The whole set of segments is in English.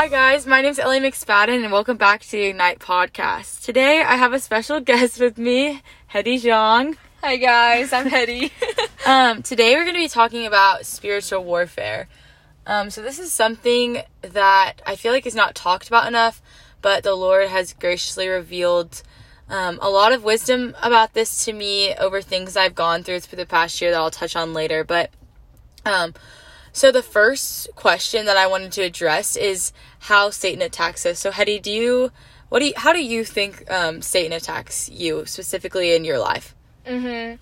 Hi guys, my name is Ellie McSpadden and welcome back to the Ignite podcast. Today I have a special guest with me, Hedy Zhang. Hi guys, I'm Hedy. Um, today we're going to be talking about spiritual warfare. Um, so this is something that I feel like is not talked about enough, but the Lord has graciously revealed um, a lot of wisdom about this to me over things I've gone through for the past year that I'll touch on later. But um, so the first question that I wanted to address is how Satan attacks us. So Hedy, do you what do you, how do you think um, Satan attacks you specifically in your life? mhm.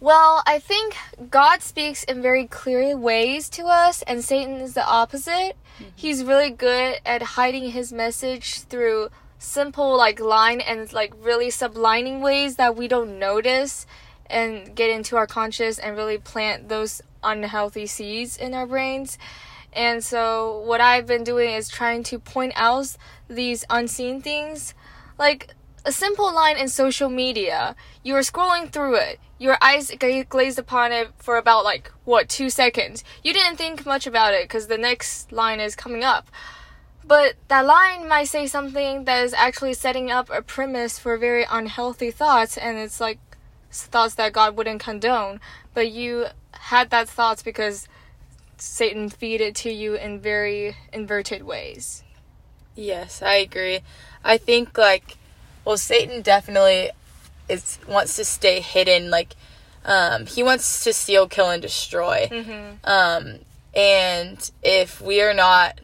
Well, I think God speaks in very clear ways to us and Satan is the opposite. He's really good at hiding his message through simple like line and like really sublining ways that we don't notice and get into our conscious and really plant those unhealthy seeds in our brains. And so what I've been doing is trying to point out these unseen things like a simple line in social media. You are scrolling through it. Your eyes gla- glazed upon it for about like what two seconds. You didn't think much about it because the next line is coming up. But that line might say something that is actually setting up a premise for very unhealthy thoughts, and it's like thoughts that God wouldn't condone. But you had that thoughts because Satan feed it to you in very inverted ways. Yes, I agree. I think like well Satan definitely is wants to stay hidden like um he wants to steal, kill and destroy. Mm-hmm. Um and if we are not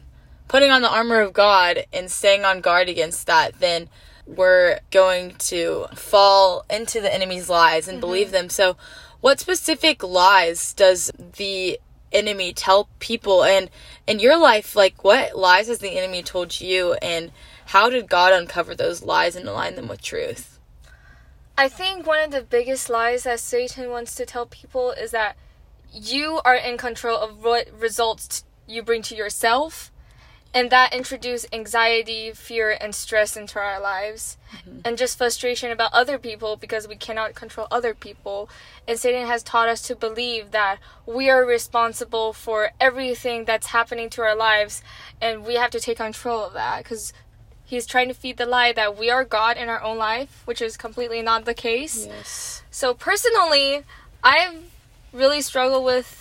putting on the armor of God and staying on guard against that, then we're going to fall into the enemy's lies and mm-hmm. believe them. So what specific lies does the enemy tell people? And in your life like what lies has the enemy told you? And how did god uncover those lies and align them with truth? I think one of the biggest lies that Satan wants to tell people is that you are in control of what results you bring to yourself, and that introduce anxiety, fear, and stress into our lives, mm-hmm. and just frustration about other people because we cannot control other people. And Satan has taught us to believe that we are responsible for everything that's happening to our lives, and we have to take control of that because He's trying to feed the lie that we are God in our own life, which is completely not the case. yes So personally, I've really struggled with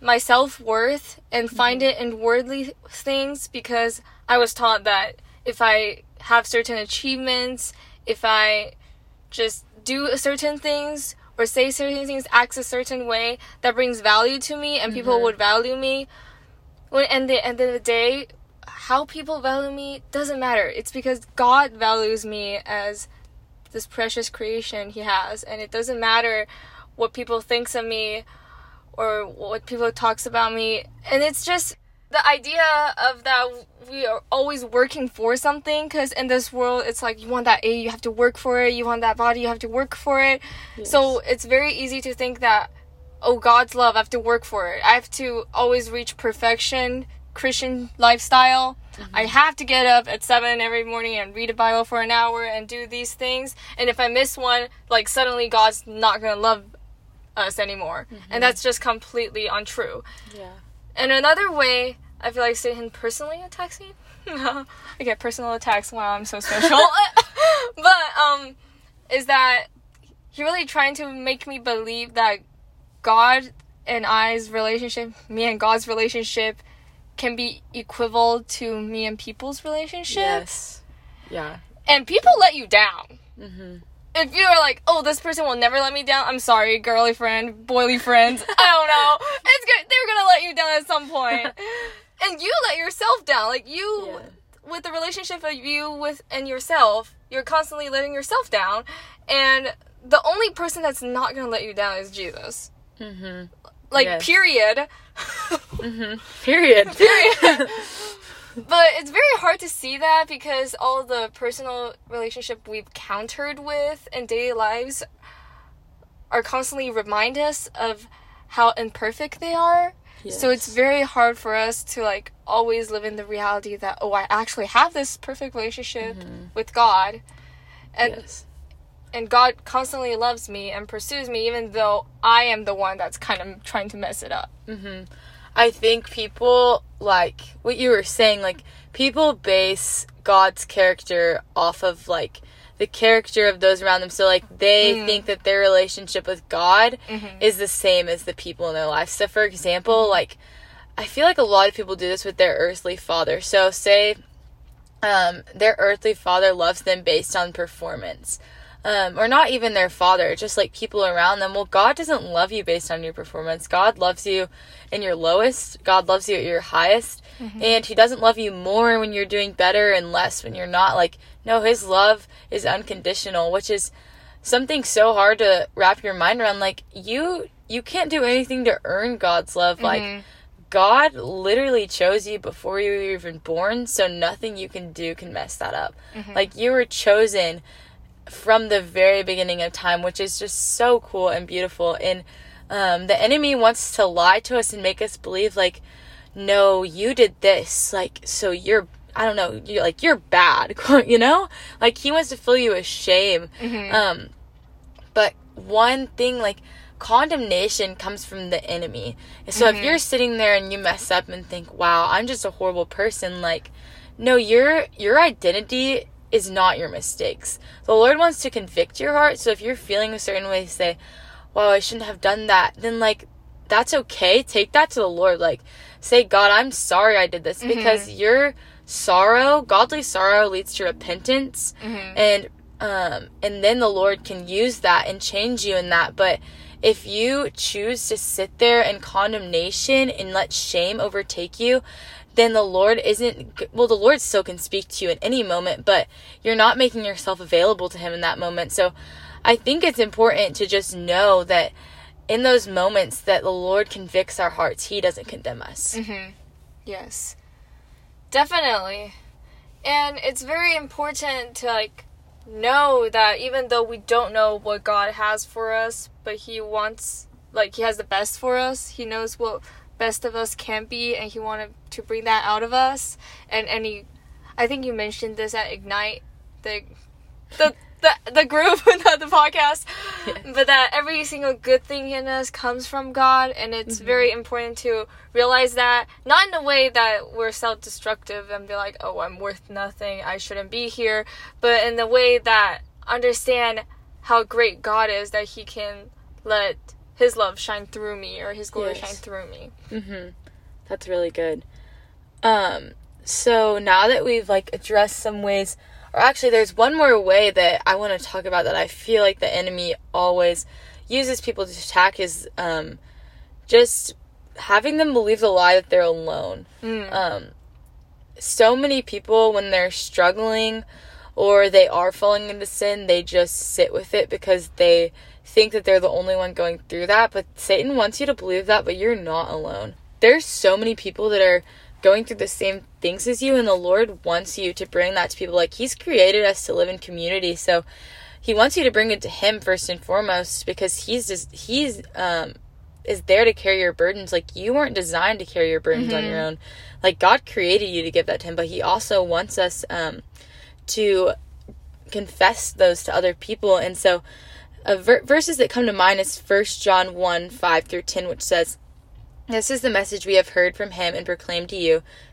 my self worth and mm-hmm. find it in worldly things because I was taught that if I have certain achievements, if I just do certain things or say certain things, act a certain way that brings value to me and people mm-hmm. would value me. When and the end of the day, how people value me doesn't matter. It's because God values me as this precious creation he has and it doesn't matter what people thinks of me or what people talks about me. And it's just the idea of that we are always working for something because in this world it's like you want that a you have to work for it. You want that body you have to work for it. So it's very easy to think that oh god's love i have to work for it. I have to always reach perfection christian lifestyle. I mm-hmm. have to get up at 7 every morning and read a bible for an hour and do these things. And if i miss one like suddenly god's not gonna love us anymore and that's just completely untrue yeah and another way I feel like Satan personally attacks me. I get personal attacks while I'm so special. but um is that he really trying to make me believe that God and I's relationship, me and God's relationship can be equivalent to me and people's relationship. yes yeah And people let you down. mm-hmm. If you're like, oh, this person will never let me down, I'm sorry, girly friend, boily friends. I don't know. It's good. They're gonna let you down at some point. and you let yourself down. Like you, Yeah. with the relationship of you with and yourself, you're constantly letting yourself down. And the only person that's not gonna let you down is Jesus. Mm-hmm. Like, Yes. period. Mm-hmm. period Period. But it's very hard to see that because all the personal relationship we've countered with in daily lives are constantly remind us of how imperfect they are. So it's very hard for us to like always live in the reality that oh I actually have this perfect relationship with God. And yes and God constantly loves me and pursues me even though I am the one that's kind of trying to mess it up. Mm-hmm. I think people like what you were saying, like people base God's character off of like the character of those around them. So like they Mm. think that their relationship with God Mhm. is the same as the people in their life. So for example, like I feel like a lot of people do this with their earthly father. So say um, their earthly father loves them based on performance. Um, or not even their father, just like people around them. Well, God doesn't love you based on your performance. God loves you in your lowest. God loves you at your highest. And He doesn't love you more when you're doing better and less when you're not. Like, no, His love is unconditional, which is something so hard to wrap your mind around. Like, you you can't do anything to earn God's love. Like, Mhm. God literally chose you before you were even born, so nothing you can do can mess that up. Like you were chosen from the very beginning of time, which is just so cool and beautiful. And um, the enemy wants to lie to us and make us believe, like, no, you did this, like, so you're. I don't know, you're like you're bad, you know? Like he wants to fill you with shame. Mhm. Um but one thing like condemnation comes from the enemy. So if Mhm. you're sitting there and you mess up and think, "Wow, I'm just a horrible person," like no, your your identity is not your mistakes. The Lord wants to convict your heart. So if you're feeling a certain way, say, "Wow, I shouldn't have done that." Then like that's okay. Take that to the Lord. Like say, "God, I'm sorry I did this." Because your sorrow, godly sorrow leads to repentance Mhm. and um and then the lord can use that and change you in that but if you choose to sit there in condemnation and let shame overtake you then the lord isn't well the lord still can speak to you at any moment but you're not making yourself available to him in that moment so i think it's important to just know that in those moments that the lord convicts our hearts he doesn't condemn us Mm-hmm. Yes. Definitely. And it's very important to like know that even though we don't know what God has for us, but he wants like he has the best for us. He knows what best of us can be and he wanted to bring that out of us. And any I think you mentioned this at Ignite the the the, the group, not the podcast, but that every single good thing in us comes from God, and it's very important to realize that not in a way that we're self-destructive and be like, "Oh, I'm worth nothing. I shouldn't be here," but in the way that understand how great God is that He can let His love shine through me or His glory Yes. shine through me. Mm-hmm. That's really good. Um, so now that we've like addressed some ways, or actually, there's one more way that I want to talk about that I feel like the enemy always uses people to attack is um, just having them believe the lie that they're alone. Mm. Um, so many people, when they're struggling or they are falling into sin, they just sit with it because they think that they're the only one going through that. But Satan wants you to believe that, but you're not alone. There's so many people that are going through the same things as you, and the Lord wants you to bring that to people. Like, He's created us to live in community, so He wants you to bring it to Him first and foremost because He's just, He's, um, is there to carry your burdens. Like you weren't designed to carry your burdens on your own. Like God created you to give that to him, but he also wants us um to confess those to other people. And so uh, ver- verses that come to mind is 1 John 1 5 through 10, which says, This is the message we have heard from him and proclaimed to you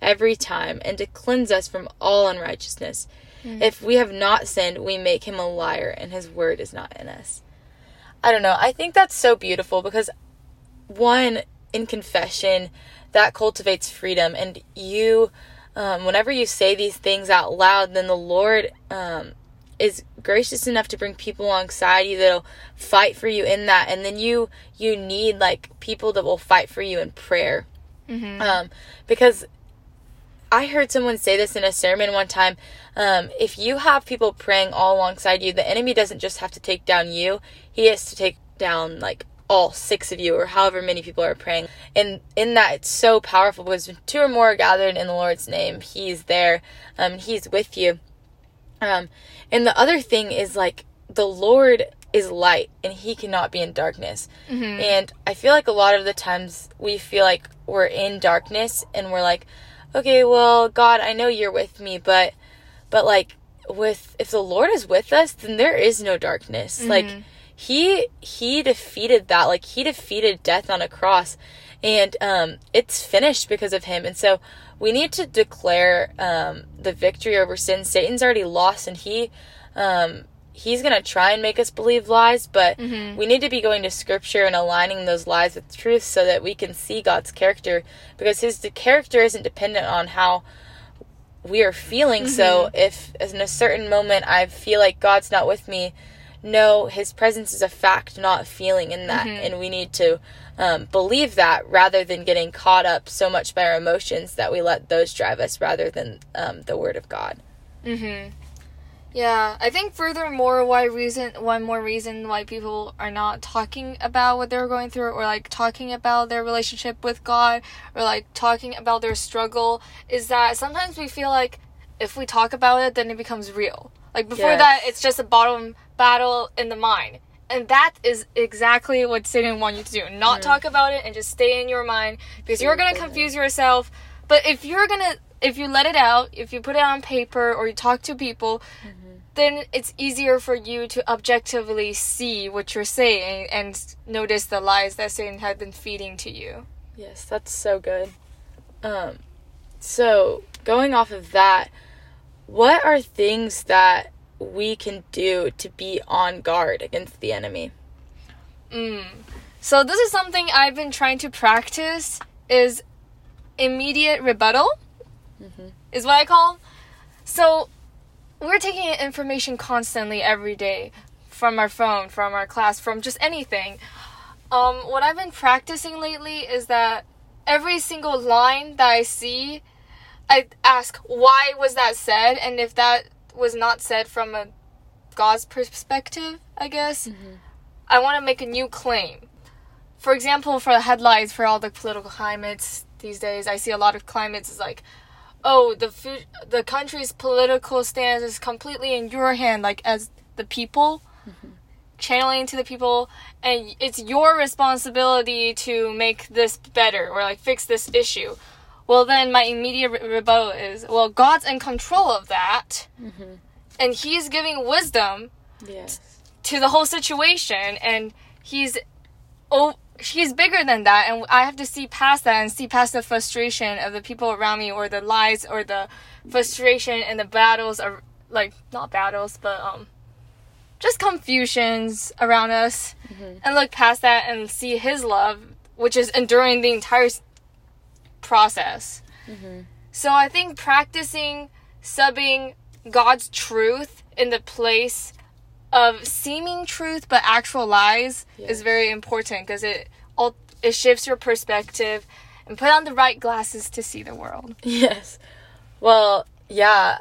every time and to cleanse us from all unrighteousness. If we have not sinned, we make him a liar, and his word is not in us. I don't know. I think that's so beautiful because, one, in confession, that cultivates freedom, and you, um, whenever you say these things out loud, then the Lord um, is gracious enough to bring people alongside you that'll fight for you in that, and then you you need like people that will fight for you in prayer, Mm-hmm. um, because I heard someone say this in a sermon one time. Um, if you have people praying all alongside you, the enemy doesn't just have to take down you; he has to take down like all six of you, or however many people are praying. And in that, it's so powerful because when two or more are gathered in the Lord's name, He's there. Um, He's with you. Um, and the other thing is like the Lord is light and he cannot be in darkness. Mhm. And I feel like a lot of the times we feel like we're in darkness and we're like, okay, well, God, I know you're with me, but but like with if the Lord is with us, then there is no darkness. Like he he defeated that. Like he defeated death on a cross and um it's finished because of him. And so we need to declare um the victory over sin. Satan's already lost and he um he's going to try and make us believe lies, but Mhm. we need to be going to scripture and aligning those lies with truth so that we can see God's character because his the character isn't dependent on how we are feeling. So if in a certain moment I feel like God's not with me, no, his presence is a fact, not feeling in that. Mhm. And we need to um, believe that rather than getting caught up so much by our emotions that we let those drive us rather than um, the word of God. Mhm. Yeah, I think furthermore, why reason one more reason why people are not talking about what they're going through, or like talking about their relationship with God, or like talking about their struggle, is that sometimes we feel like if we talk about it, then it becomes real. Like before Yes. that, it's just a bottom battle in the mind. And that is exactly what Satan wants you to do. Not mm. talk about it and just stay in your mind because you're gonna confuse yourself. But if you're gonna, if you let it out, if you put it on paper or you talk to people, then it's easier for you to objectively see what you're saying and notice the lies that Satan has been feeding to you. Yes, that's so good. Um, so going off of that, what are things that we can do to be on guard against the enemy? Mm. So this is something I've been trying to practice is immediate rebuttal Mhm. is what I call. So we're taking information constantly every day from our phone, from our class, from just anything. Um, what I've been practicing lately is that every single line that I see, I ask why was that said, and if that was not said from a God's perspective, I guess, I want to make a new claim. For example, for the headlines for all the political climates these days, I see a lot of climates is like, oh, the food, the country's political stance is completely in your hand, like as the people, mm-hmm. channeling to the people, and it's your responsibility to make this better or like fix this issue. Well, then my immediate re- rebuttal is, well, God's in control of that, mm-hmm. and He's giving wisdom Yes. to the whole situation and he's oh he's bigger than that and i have to see past that and see past the frustration of the people around me or the lies or the frustration and the battles are like not battles but um just confusions around us. And look past that and see his love which is enduring the entire process. So i think practicing subbing god's truth in the place of seeming truth but actual lies Yes. is very important because it all it shifts your perspective and put on the right glasses to see the world. Yes. Well, yeah.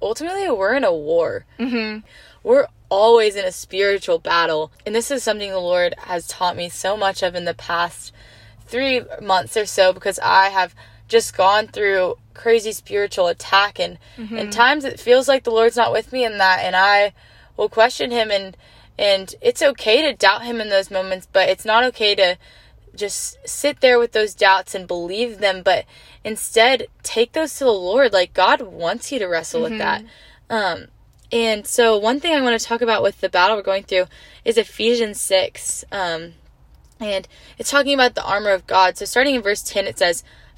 Ultimately, we're in a war. Mhm. We're always in a spiritual battle. And this is something the Lord has taught me so much of in the past three months or so because I have just gone through crazy spiritual attack and and times it feels like the Lord's not with me in that and I will question him and and it's okay to doubt him in those moments but it's not okay to just sit there with those doubts and believe them but instead take those to the lord. Like god wants you to wrestle with that. Um and so one thing i want to talk about with the battle we're going through is ephesians 6 um and it's talking about the armor of god. So starting in verse 10 it says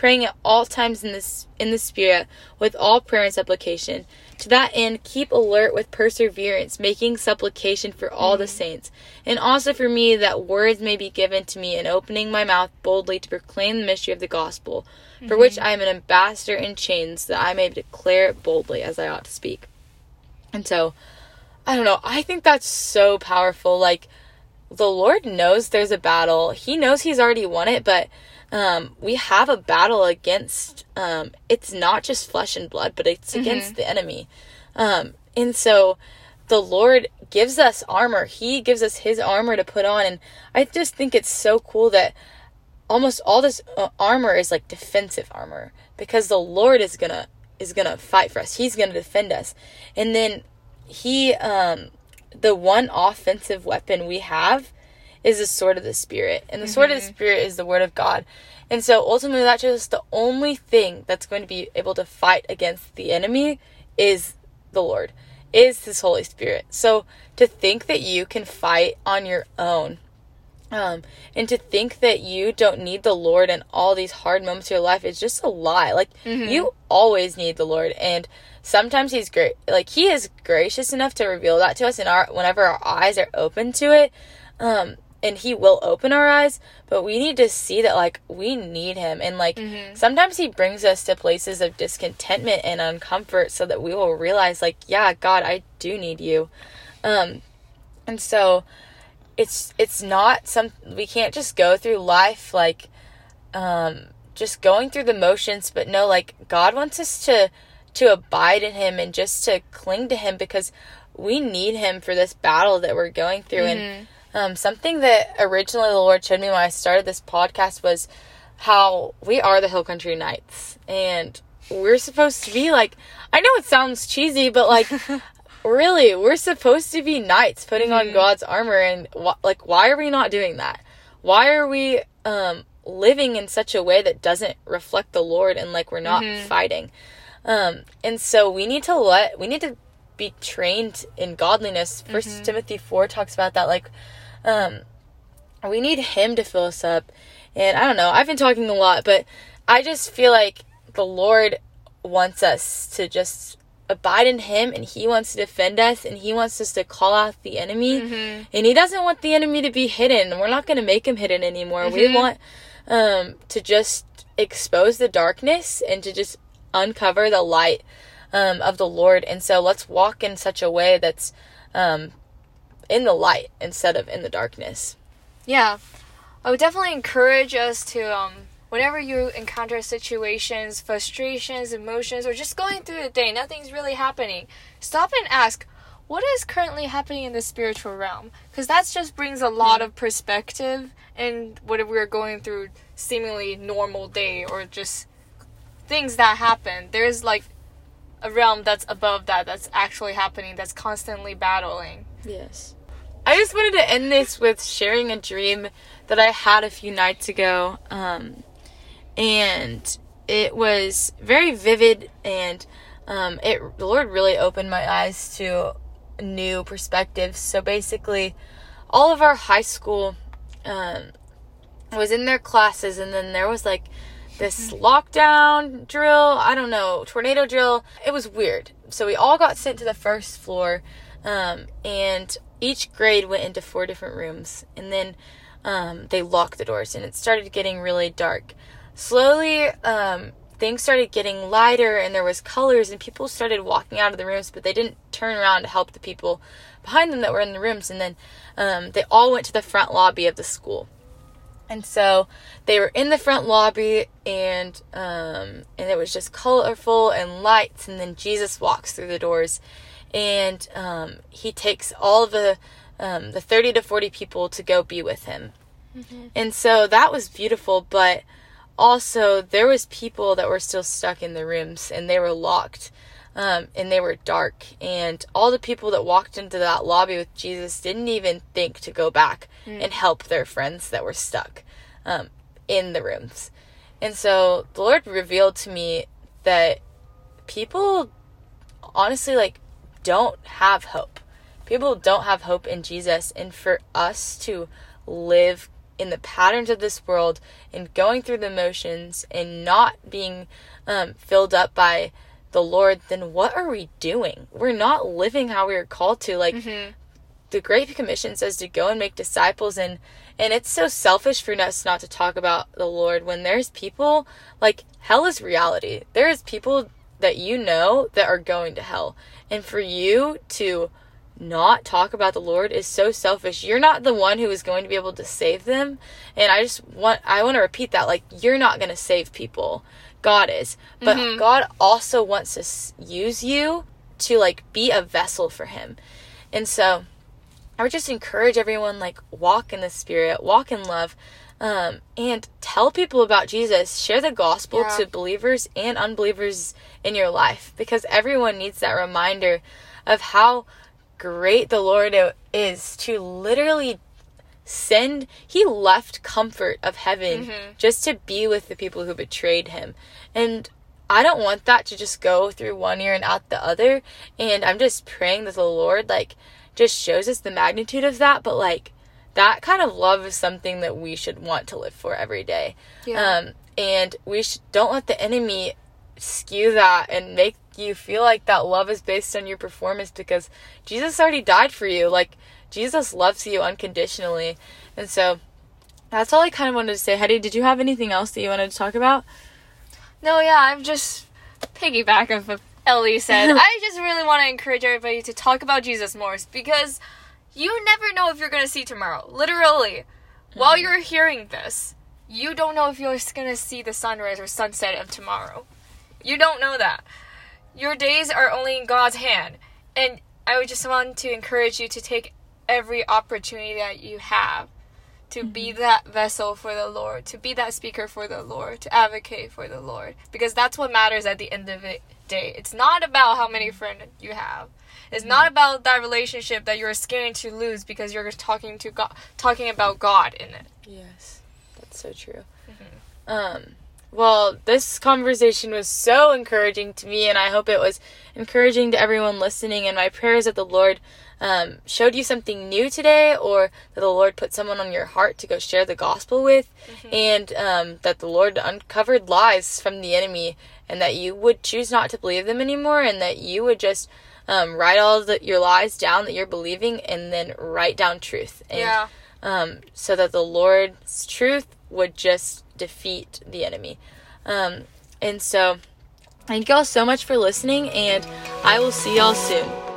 praying at all times in this in the spirit with all prayer and supplication. To that end, keep alert with perseverance, making supplication for all the mm. saints, and also for me that words may be given to me in opening my mouth boldly to proclaim the mystery of the gospel, for which mm-hmm. I am an ambassador in chains, that I may declare it boldly as I ought to speak. And so, I don't know, I think that's so powerful. Like, the Lord knows there's a battle. He knows He's already won it, but um, we have a battle against. Um, it's not just flesh and blood, but it's against the enemy. Um, and so, the Lord gives us armor. He gives us His armor to put on, and I just think it's so cool that almost all this uh, armor is like defensive armor because the Lord is gonna is gonna fight for us. He's gonna defend us, and then He um the one offensive weapon we have is the sword of the spirit and the sword of the spirit is the word of god and so ultimately that's just the only thing that's going to be able to fight against the enemy is the lord is his holy spirit so to think that you can fight on your own um, and to think that you don't need the Lord in all these hard moments of your life is just a lie. Like you always need the Lord, and sometimes He's great. Like He is gracious enough to reveal that to us, in our whenever our eyes are open to it, um, and He will open our eyes. But we need to see that like we need Him, and like sometimes He brings us to places of discontentment and uncomfort, so that we will realize like, yeah, God, I do need You. Um, and so it's it's not some we can't just go through life like um just going through the motions but no like god wants us to to abide in him and just to cling to him because we need him for this battle that we're going through and um, something that originally the lord showed me when i started this podcast was how we are the hill country knights. And we're supposed to be like i know it sounds cheesy but like really we're supposed to be knights putting on god's armor. And wh- like why are we not doing that? Why are we um living in such a way that doesn't reflect the lord and like we're not fighting? Um and so we need to let we need to be trained in godliness. 1st timothy 4 talks about that like um we need him to fill us up. And i don't know i've been talking a lot but i just feel like the lord wants us to just abide in him and he wants to defend us and he wants us to call out the enemy. And he doesn't want the enemy to be hidden. We're not going to make him hidden anymore. We want um, to just expose the darkness and to just uncover the light um, of the lord. And so let's walk in such a way that's um, in the light instead of in the darkness Yeah. I would definitely encourage us to um whenever you encounter situations, frustrations, emotions, or just going through the day, nothing's really happening. Stop and ask, what is currently happening in the spiritual realm? Because that just brings a lot of perspective in whatever we're going through seemingly normal day or just things that happen. There's like a realm that's above that that's actually happening that's constantly battling. Yes. I just wanted to end this with sharing a dream that I had a few nights ago. Um, and it was very vivid and um, it the Lord really opened my eyes to new perspectives. So basically, all of our high school um, was in their classes, and then there was like this lockdown drill. I don't know, tornado drill. It was weird. So we all got sent to the first floor, um, and each grade went into four different rooms, and then um, they locked the doors, and it started getting really dark. Slowly, um, things started getting lighter, and there was colors, and people started walking out of the rooms, but they didn't turn around to help the people behind them that were in the rooms, and then um, they all went to the front lobby of the school. And so they were in the front lobby, and um, and it was just colorful and lights. And then Jesus walks through the doors, and um, he takes all the um, the thirty to forty people to go be with him. And so that was beautiful, but also there was people that were still stuck in the rooms, and they were locked. Um, and they were dark, and all the people that walked into that lobby with Jesus didn't even think to go back and help their friends that were stuck um, in the rooms. And so the Lord revealed to me that people honestly like don't have hope. People don't have hope in Jesus, and for us to live in the patterns of this world and going through the motions and not being um, filled up by the Lord, then what are we doing? We're not living how we are called to. Like Mm-hmm. the Great Commission says to go and make disciples and and it's so selfish for us not to talk about the Lord when there's people like hell is reality. There is people that you know that are going to hell. And for you to not talk about the Lord is so selfish. You're not the one who is going to be able to save them. And I just want I want to repeat that like you're not going to save people. God is. But Mhm. God also wants to use you to like be a vessel for him. And so I would just encourage everyone like walk in the spirit, walk in love, um, and tell people about Jesus. Share the gospel Yeah. to believers and unbelievers in your life because everyone needs that reminder of how great the Lord is to literally send he left comfort of heaven Mhm. just to be with the people who betrayed him and i don't want that to just go through one ear and out the other and i'm just praying that the lord like just shows us the magnitude of that but like that kind of love is something that we should want to live for every day Yeah. um and we sh- don't let the enemy skew that and make you feel like that love is based on your performance because Jesus already died for you. Like Jesus loves you unconditionally. And so that's all I kind of wanted to say. Hedy, did you have anything else that you wanted to talk about? No, yeah, I'm just piggyback of what Ellie said. I just really want to encourage everybody to talk about Jesus more because you never know if you're going to see tomorrow. Literally, while mm-hmm. you're hearing this, you don't know if you're going to see the sunrise or sunset of tomorrow. You don't know that. Your days are only in God's hand. And I would just want to encourage you to take every opportunity that you have to be mm-hmm. that vessel for the Lord, to be that speaker for the Lord, to advocate for the Lord. Because that's what matters at the end of the day. It's not about how many mm-hmm. friends you have. It's not about that relationship that you're scared to lose because you're talking to God, talking about God in it. Yes, that's so true. Um, well, this conversation was so encouraging to me, and I hope it was encouraging to everyone listening. And my prayer is that the Lord um, showed you something new today, or that the Lord put someone on your heart to go share the gospel with, and um, that the Lord uncovered lies from the enemy, and that you would choose not to believe them anymore, and that you would just um, write all the, your lies down that you're believing, and then write down truth. And, yeah. um, so that the Lord's truth would just defeat the enemy. Um, and so, thank you all so much for listening, and I will see y'all soon.